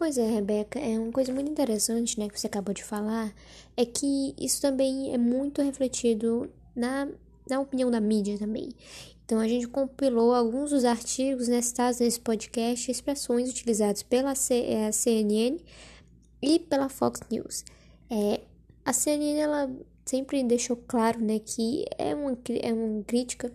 Pois é, Rebeca, é uma coisa muito interessante, né, que você acabou de falar, é que isso também é muito refletido na, na opinião da mídia também. Então, a gente compilou alguns dos artigos né, citados nesse podcast, expressões utilizadas pela CNN é, e pela Fox News. É, a CNN, ela sempre deixou claro, né, que é uma, é uma crítica